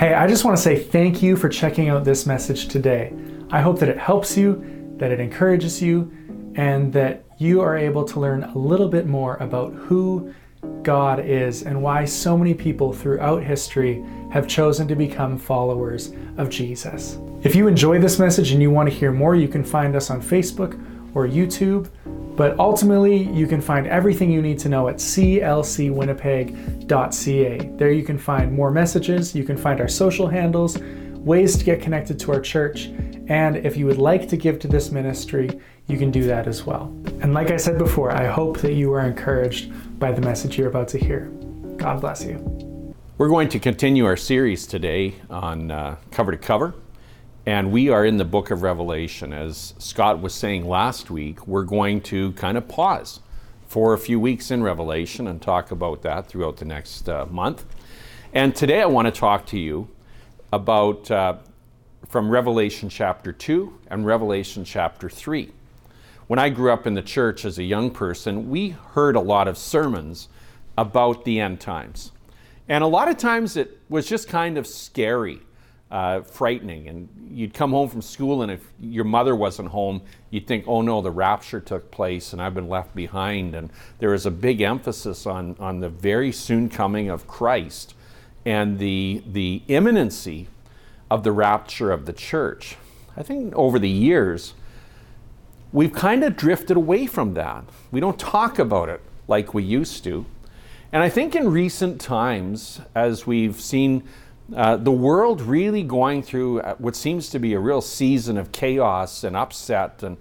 Hey, I just want to say thank you for checking out this message today. I hope that it helps you, that it encourages you, and that you are able to learn a little bit more about who God is and why so many people throughout history have chosen to become followers of Jesus. If you enjoy this message and you want to hear more, you can find us on Facebook or YouTube. But ultimately, you can find everything you need to know at clcwinnipeg.ca. There you can find more messages, you can find our social handles, ways to get connected to our church, and if you would like to give to this ministry, you can do that as well. And like I said before, I hope that you are encouraged by the message you're about to hear. God bless you. We're going to continue our series today on uh, cover to cover. And we are in the book of Revelation. As Scott was saying last week, we're going to kind of pause for a few weeks in Revelation and talk about that throughout the next uh, month. And today I want to talk to you about uh, from Revelation chapter 2 and Revelation chapter 3. When I grew up in the church as a young person, we heard a lot of sermons about the end times. And a lot of times it was just kind of scary uh, frightening. And you'd come home from school, and if your mother wasn't home, you'd think, oh no, the rapture took place and I've been left behind. And there is a big emphasis on, on the very soon coming of Christ and the, the imminency of the rapture of the church. I think over the years, we've kind of drifted away from that. We don't talk about it like we used to. And I think in recent times, as we've seen uh, the world really going through uh, what seems to be a real season of chaos and upset, and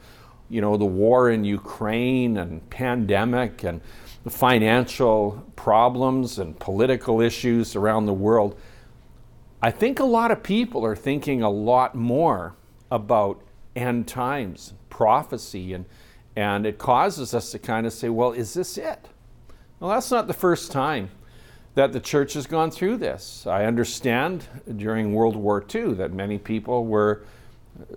you know the war in Ukraine and pandemic and the financial problems and political issues around the world. I think a lot of people are thinking a lot more about end times, prophecy, and and it causes us to kind of say, well, is this it? Well, that's not the first time that the church has gone through this. I understand during World War II that many people were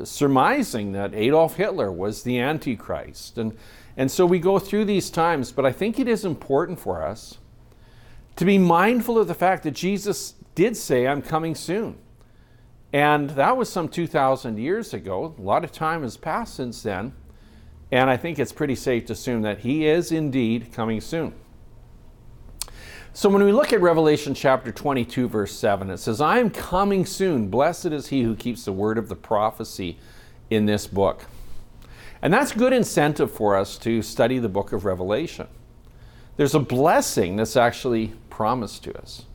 surmising that Adolf Hitler was the Antichrist. And, and so we go through these times, but I think it is important for us to be mindful of the fact that Jesus did say, I'm coming soon. And that was some 2,000 years ago. A lot of time has passed since then. And I think it's pretty safe to assume that he is indeed coming soon. So when we look at Revelation chapter 22, verse 7, it says, I am coming soon. Blessed is he who keeps the word of the prophecy in this book. And that's good incentive for us to study the book of Revelation. There's a blessing that's actually promised to us.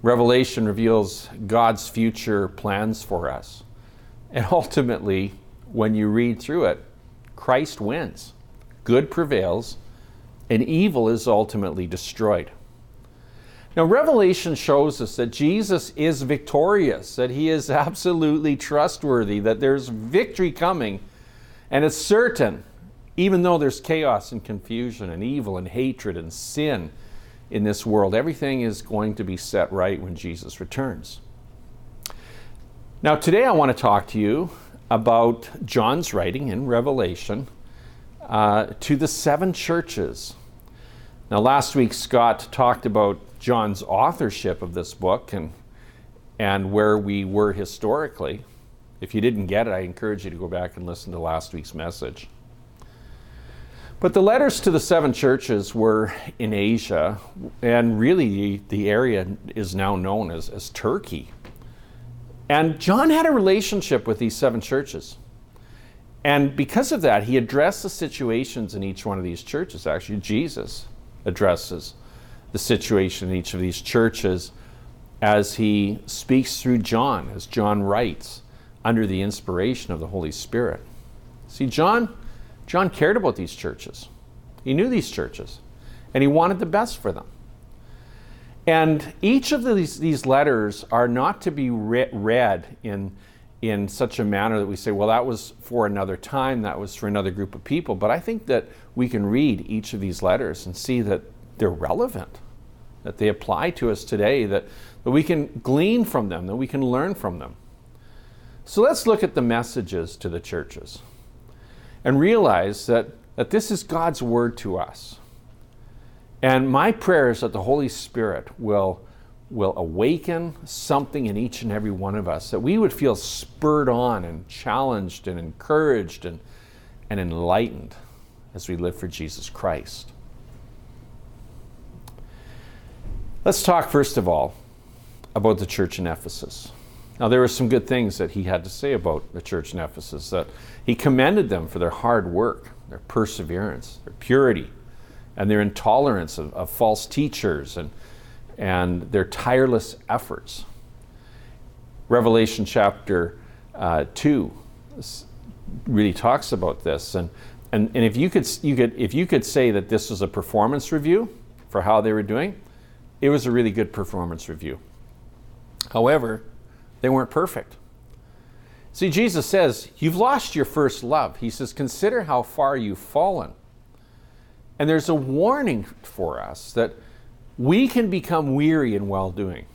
Revelation reveals God's future plans for us. And ultimately, when you read through it, Christ wins. Good prevails, and evil is ultimately destroyed. Now, Revelation shows us that Jesus is victorious, that he is absolutely trustworthy, that there's victory coming, and it's certain, even though there's chaos and confusion and evil and hatred and sin in this world, everything is going to be set right when Jesus returns. Now, today I want to talk to you about John's writing in Revelation uh, to the seven churches. Now, last week Scott talked about John's authorship of this book and, and where we were historically. If you didn't get it, I encourage you to go back and listen to last week's message. But the letters to the seven churches were in Asia, and really the, area is now known as, as Turkey. And John had a relationship with these seven churches. And because of that, he addressed the situations in each one of these churches. Actually, Jesus addresses the situation in each of these churches as he speaks through John, as John writes, under the inspiration of the Holy Spirit. See, John, John cared about these churches. He knew these churches, and he wanted the best for them. And each of these, these letters are not to be re- read in, in such a manner that we say, well, that was for another time, that was for another group of people. But I think that we can read each of these letters and see that they're relevant, that they apply to us today, that, that we can glean from them, that we can learn from them. So let's look at the messages to the churches and realize that, that this is God's word to us. And my prayer is that the Holy Spirit will, will awaken something in each and every one of us, that we would feel spurred on and challenged and encouraged and, and enlightened as we live for Jesus Christ. Let's talk first of all about the church in Ephesus. Now, there were some good things that he had to say about the church in Ephesus. That he commended them for their hard work, their perseverance, their purity, and their intolerance of, of false teachers and, and their tireless efforts. Revelation chapter uh, 2 really talks about this. And, and, and if, you could, you could, if you could say that this was a performance review for how they were doing, it was a really good performance review. However, they weren't perfect. See, Jesus says, You've lost your first love. He says, Consider how far you've fallen. And there's a warning for us that we can become weary in well doing.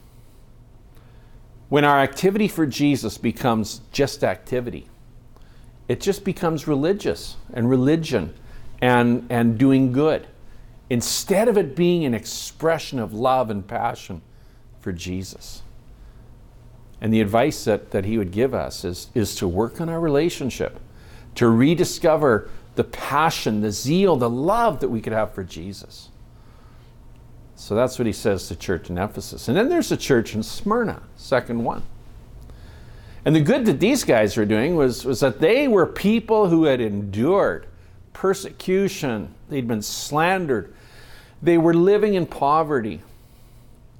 When our activity for Jesus becomes just activity, it just becomes religious and religion and, and doing good instead of it being an expression of love and passion for Jesus. And the advice that, that he would give us is, is to work on our relationship, to rediscover the passion, the zeal, the love that we could have for Jesus. So that's what he says to church in Ephesus. And then there's a church in Smyrna, second one. And the good that these guys were doing was, was that they were people who had endured persecution, they'd been slandered, they were living in poverty.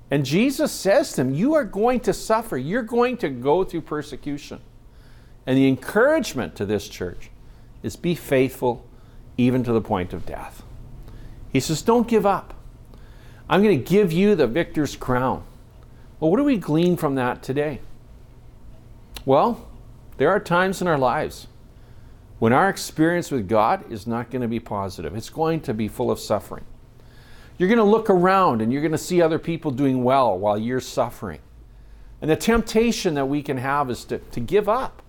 And Jesus says to them, You are going to suffer. You're going to go through persecution. And the encouragement to this church is be faithful even to the point of death. He says, Don't give up. I'm going to give you the victor's crown. Well, what do we glean from that today? Well, there are times in our lives when our experience with God is not going to be positive, it's going to be full of suffering. You're going to look around and you're going to see other people doing well while you're suffering. And the temptation that we can have is to, to give up,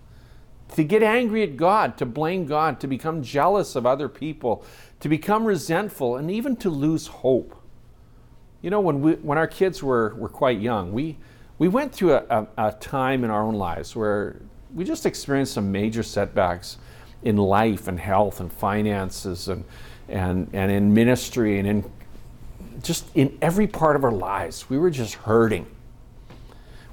to get angry at God, to blame God, to become jealous of other people, to become resentful, and even to lose hope. You know, when, we, when our kids were, were quite young, we, we went through a, a, a time in our own lives where we just experienced some major setbacks in life and health and finances and, and, and in ministry and in just in every part of our lives. We were just hurting.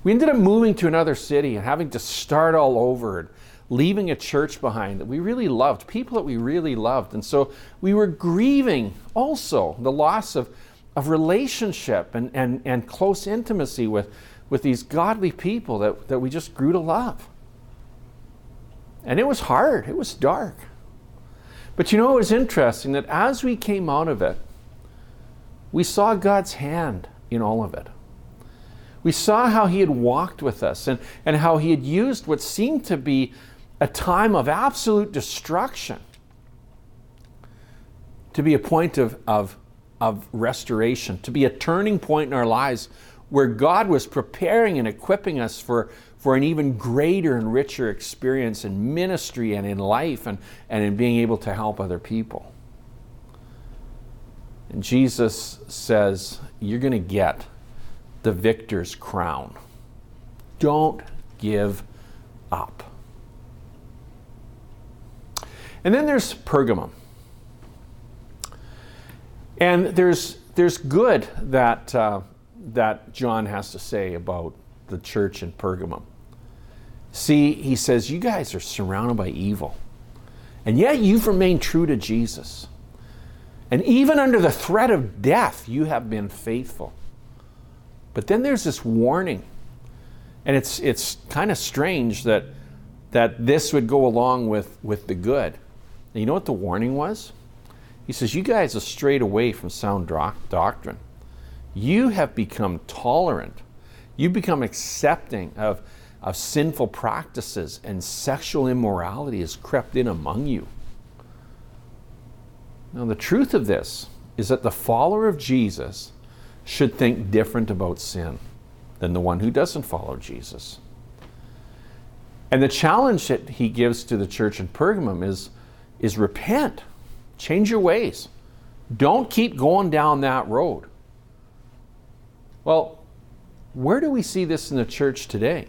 We ended up moving to another city and having to start all over and leaving a church behind that we really loved, people that we really loved. And so we were grieving also the loss of, of relationship and, and, and close intimacy with, with these godly people that, that we just grew to love. And it was hard, it was dark. But you know, it was interesting that as we came out of it, we saw God's hand in all of it. We saw how He had walked with us and, and how He had used what seemed to be a time of absolute destruction to be a point of, of, of restoration, to be a turning point in our lives where God was preparing and equipping us for, for an even greater and richer experience in ministry and in life and, and in being able to help other people. And Jesus says, You're going to get the victor's crown. Don't give up. And then there's Pergamum. And there's, there's good that, uh, that John has to say about the church in Pergamum. See, he says, You guys are surrounded by evil, and yet you've remained true to Jesus. And even under the threat of death, you have been faithful. But then there's this warning. And it's, it's kind of strange that, that this would go along with, with the good. And you know what the warning was? He says, You guys have strayed away from sound doctrine. You have become tolerant. You become accepting of, of sinful practices, and sexual immorality has crept in among you. Now, the truth of this is that the follower of Jesus should think different about sin than the one who doesn't follow Jesus. And the challenge that he gives to the church in Pergamum is, is repent, change your ways. Don't keep going down that road. Well, where do we see this in the church today?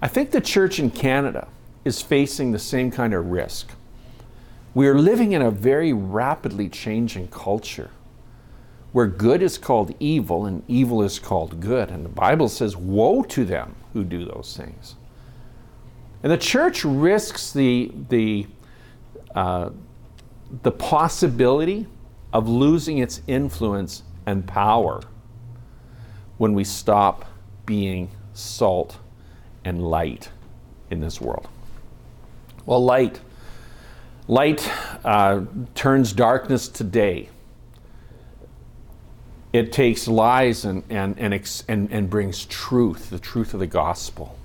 I think the church in Canada is facing the same kind of risk. We are living in a very rapidly changing culture where good is called evil and evil is called good. And the Bible says, Woe to them who do those things. And the church risks the, the, uh, the possibility of losing its influence and power when we stop being salt and light in this world. Well, light. Light uh, turns darkness to day. It takes lies and, and, and, ex- and, and brings truth, the truth of the gospel.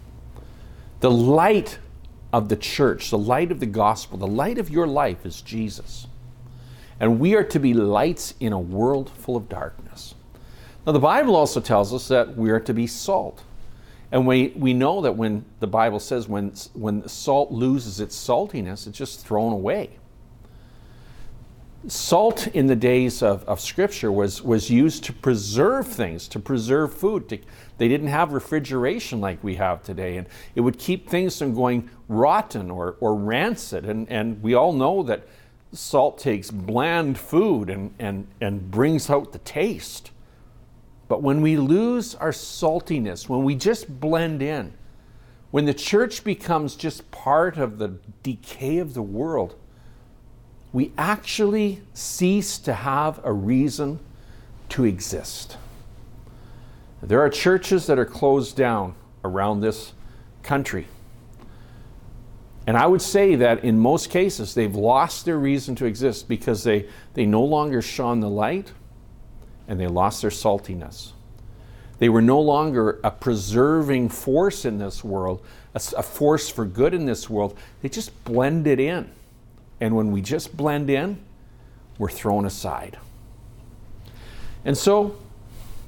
The light of the church, the light of the gospel, the light of your life is Jesus. And we are to be lights in a world full of darkness. Now, the Bible also tells us that we are to be salt. And we, we know that when the Bible says when, when salt loses its saltiness, it's just thrown away. Salt in the days of, of Scripture was, was used to preserve things, to preserve food. To, they didn't have refrigeration like we have today, and it would keep things from going rotten or, or rancid. And, and we all know that salt takes bland food and, and, and brings out the taste. But when we lose our saltiness, when we just blend in, when the church becomes just part of the decay of the world, we actually cease to have a reason to exist. There are churches that are closed down around this country. And I would say that in most cases, they've lost their reason to exist because they, they no longer shone the light and they lost their saltiness. They were no longer a preserving force in this world, a, a force for good in this world. They just blended in. And when we just blend in, we're thrown aside. And so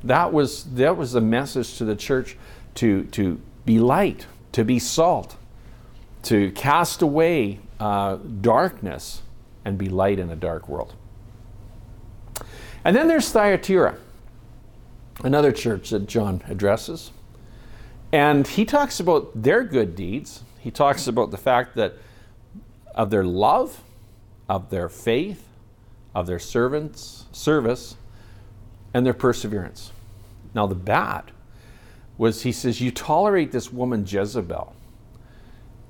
that was, that was the message to the church to, to be light, to be salt, to cast away uh, darkness and be light in a dark world. And then there's Thyatira, another church that John addresses. And he talks about their good deeds. He talks about the fact that of their love, of their faith, of their servants, service, and their perseverance. Now, the bad was he says, You tolerate this woman Jezebel.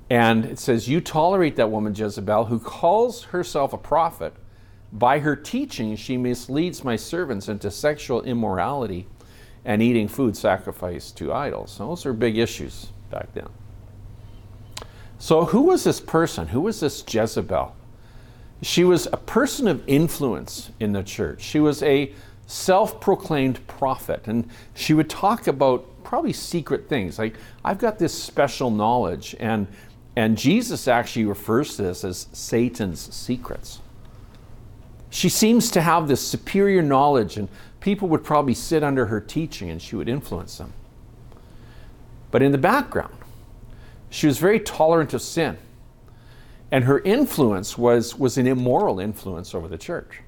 And it says, You tolerate that woman Jezebel who calls herself a prophet. By her teaching, she misleads my servants into sexual immorality and eating food sacrificed to idols. Those are big issues back then. So, who was this person? Who was this Jezebel? She was a person of influence in the church. She was a self proclaimed prophet, and she would talk about probably secret things. Like, I've got this special knowledge, and, and Jesus actually refers to this as Satan's secrets. She seems to have this superior knowledge, and people would probably sit under her teaching and she would influence them. But in the background, she was very tolerant of sin. And her influence was, was an immoral influence over the church.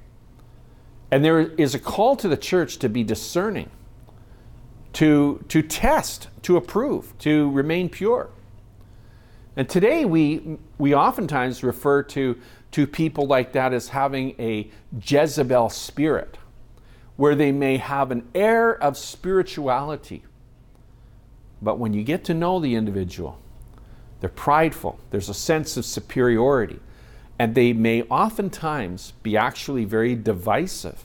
And there is a call to the church to be discerning, to, to test, to approve, to remain pure. And today we, we oftentimes refer to, to people like that as having a Jezebel spirit, where they may have an air of spirituality. But when you get to know the individual, they're prideful, there's a sense of superiority and they may oftentimes be actually very divisive,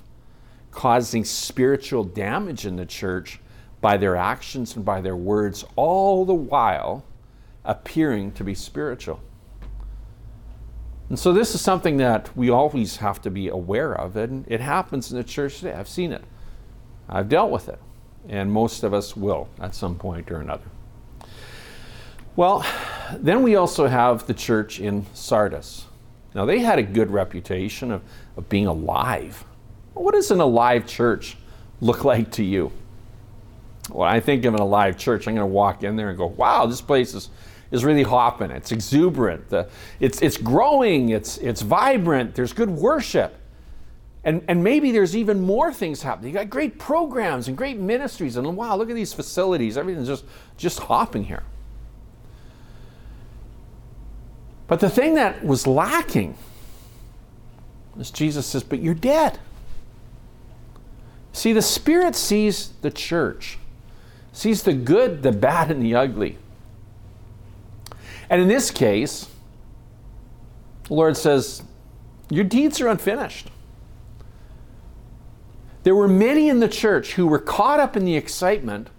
causing spiritual damage in the church by their actions and by their words, all the while appearing to be spiritual. And so, this is something that we always have to be aware of, and it happens in the church today. I've seen it, I've dealt with it, and most of us will at some point or another. Well, then we also have the church in Sardis. Now, they had a good reputation of, of being alive. What does an alive church look like to you? When I think of an alive church, I'm going to walk in there and go, wow, this place is, is really hopping. It's exuberant. The, it's, it's growing. It's, it's vibrant. There's good worship. And, and maybe there's even more things happening. You got great programs and great ministries, and wow, look at these facilities. Everything's just, just hopping here. But the thing that was lacking is Jesus says, But you're dead. See, the Spirit sees the church, sees the good, the bad, and the ugly. And in this case, the Lord says, Your deeds are unfinished. There were many in the church who were caught up in the excitement,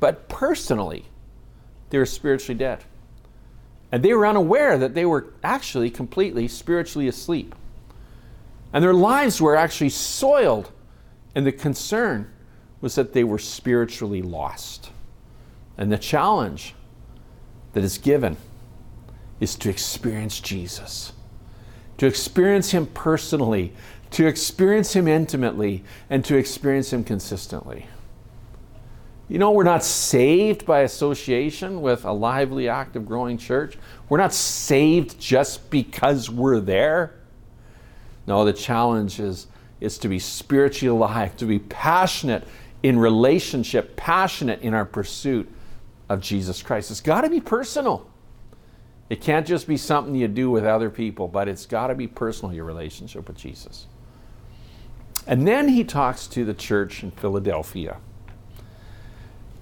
but personally, they were spiritually dead. And they were unaware that they were actually completely spiritually asleep. And their lives were actually soiled, and the concern was that they were spiritually lost. And the challenge that is given is to experience Jesus, to experience Him personally, to experience Him intimately, and to experience Him consistently. You know, we're not saved by association with a lively, active, growing church. We're not saved just because we're there. No, the challenge is, is to be spiritually alive, to be passionate in relationship, passionate in our pursuit of Jesus Christ. It's got to be personal. It can't just be something you do with other people, but it's got to be personal, your relationship with Jesus. And then he talks to the church in Philadelphia.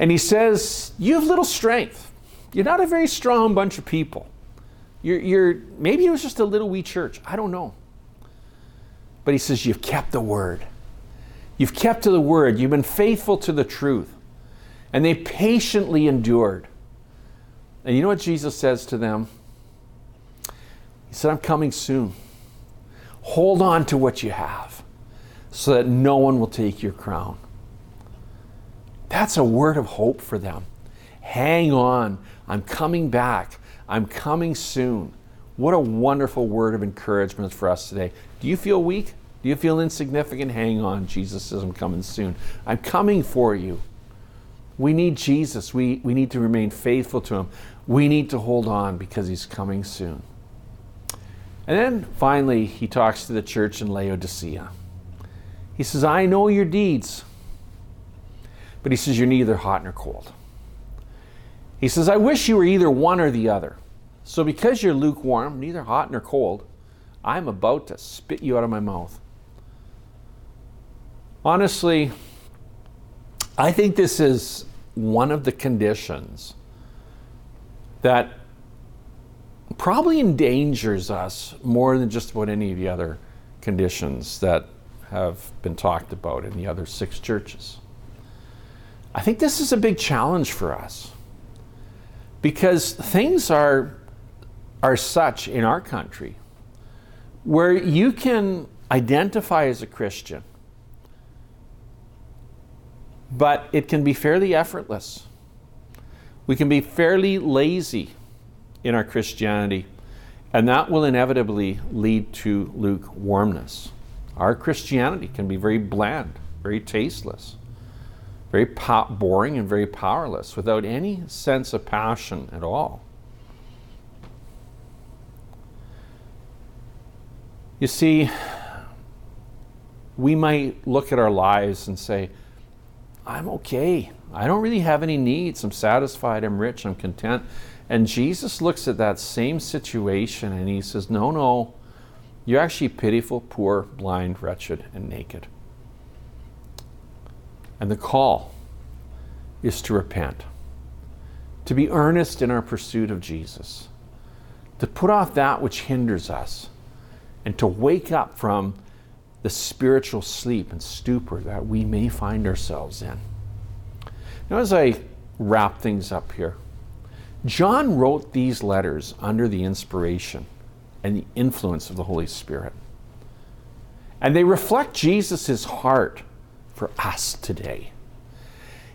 And he says, You have little strength. You're not a very strong bunch of people. You're, you're, maybe it was just a little wee church. I don't know. But he says, You've kept the word. You've kept to the word. You've been faithful to the truth. And they patiently endured. And you know what Jesus says to them? He said, I'm coming soon. Hold on to what you have so that no one will take your crown. That's a word of hope for them. Hang on. I'm coming back. I'm coming soon. What a wonderful word of encouragement for us today. Do you feel weak? Do you feel insignificant? Hang on. Jesus says, I'm coming soon. I'm coming for you. We need Jesus. We, we need to remain faithful to him. We need to hold on because he's coming soon. And then finally, he talks to the church in Laodicea. He says, I know your deeds. But he says, You're neither hot nor cold. He says, I wish you were either one or the other. So because you're lukewarm, neither hot nor cold, I'm about to spit you out of my mouth. Honestly, I think this is one of the conditions that probably endangers us more than just about any of the other conditions that have been talked about in the other six churches. I think this is a big challenge for us because things are, are such in our country where you can identify as a Christian, but it can be fairly effortless. We can be fairly lazy in our Christianity, and that will inevitably lead to lukewarmness. Our Christianity can be very bland, very tasteless very po- boring and very powerless without any sense of passion at all. You see, we might look at our lives and say, I'm okay. I don't really have any needs. I'm satisfied. I'm rich. I'm content. And Jesus looks at that same situation and he says, No, no, you're actually pitiful, poor, blind, wretched, and naked. And the call is to repent, to be earnest in our pursuit of Jesus, to put off that which hinders us, and to wake up from the spiritual sleep and stupor that we may find ourselves in. Now, as I wrap things up here, John wrote these letters under the inspiration and the influence of the Holy Spirit. And they reflect Jesus' heart for us today.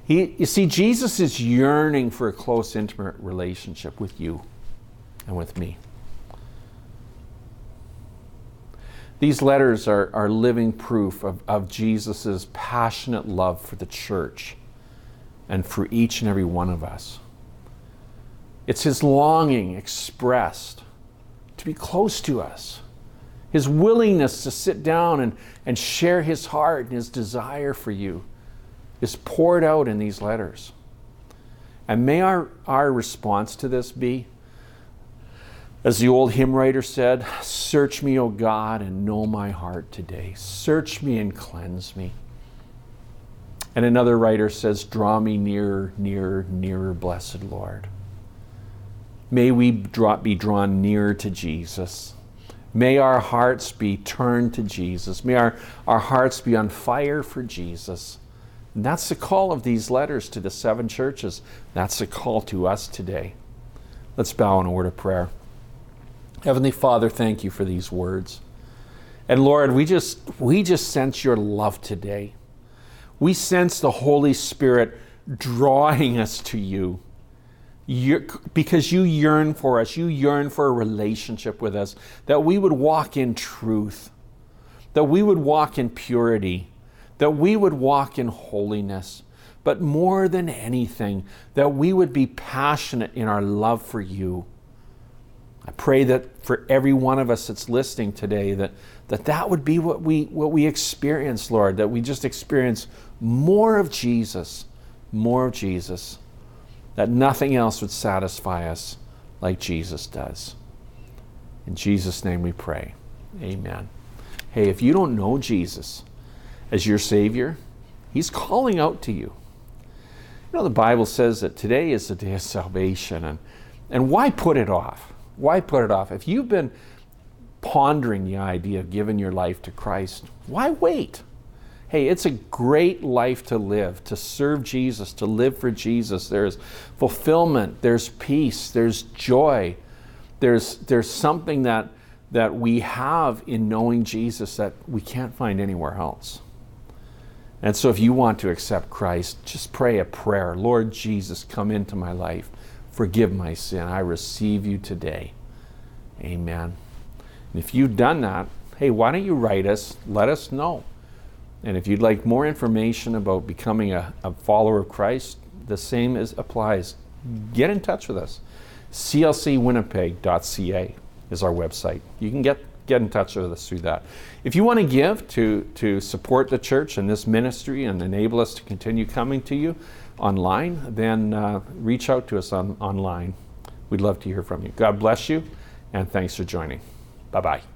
He, you see, Jesus is yearning for a close, intimate relationship with you and with me. These letters are, are living proof of, of Jesus' passionate love for the church and for each and every one of us. It's his longing expressed to be close to us his willingness to sit down and, and share his heart and his desire for you is poured out in these letters. And may our, our response to this be, as the old hymn writer said, Search me, O God, and know my heart today. Search me and cleanse me. And another writer says, Draw me nearer, nearer, nearer, blessed Lord. May we be drawn nearer to Jesus. May our hearts be turned to Jesus. May our, our hearts be on fire for Jesus. And that's the call of these letters to the seven churches. That's the call to us today. Let's bow in a word of prayer. Heavenly Father, thank you for these words. And Lord, we just we just sense your love today. We sense the Holy Spirit drawing us to you. You're, because you yearn for us, you yearn for a relationship with us, that we would walk in truth, that we would walk in purity, that we would walk in holiness, but more than anything, that we would be passionate in our love for you. I pray that for every one of us that's listening today, that that, that would be what we, what we experience, Lord, that we just experience more of Jesus, more of Jesus, that nothing else would satisfy us like Jesus does. In Jesus' name we pray. Amen. Hey, if you don't know Jesus as your Savior, He's calling out to you. You know, the Bible says that today is the day of salvation, and, and why put it off? Why put it off? If you've been pondering the idea of giving your life to Christ, why wait? Hey, it's a great life to live, to serve Jesus, to live for Jesus. There's fulfillment, there's peace, there's joy. There's, there's something that, that we have in knowing Jesus that we can't find anywhere else. And so, if you want to accept Christ, just pray a prayer Lord Jesus, come into my life. Forgive my sin. I receive you today. Amen. And if you've done that, hey, why don't you write us? Let us know. And if you'd like more information about becoming a, a follower of Christ, the same applies. Get in touch with us. clcwinnipeg.ca is our website. You can get, get in touch with us through that. If you want to give to, to support the church and this ministry and enable us to continue coming to you online, then uh, reach out to us on, online. We'd love to hear from you. God bless you, and thanks for joining. Bye bye.